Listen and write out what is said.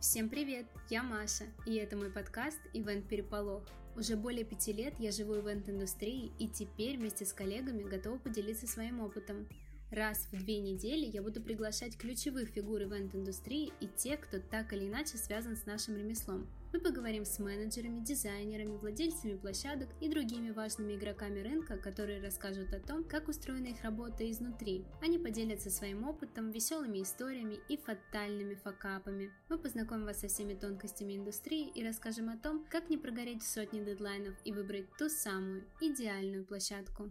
Всем привет! Я Маша, и это мой подкаст «Ивент Переполох». Уже более пяти лет я живу в ивент-индустрии и теперь вместе с коллегами готова поделиться своим опытом. Раз в две недели я буду приглашать ключевых фигур ивент-индустрии и тех, кто так или иначе связан с нашим ремеслом. Мы поговорим с менеджерами, дизайнерами, владельцами площадок и другими важными игроками рынка, которые расскажут о том, как устроена их работа изнутри. Они поделятся своим опытом, веселыми историями и фатальными факапами. Мы познакомим вас со всеми тонкостями индустрии и расскажем о том, как не прогореть в сотни дедлайнов и выбрать ту самую идеальную площадку.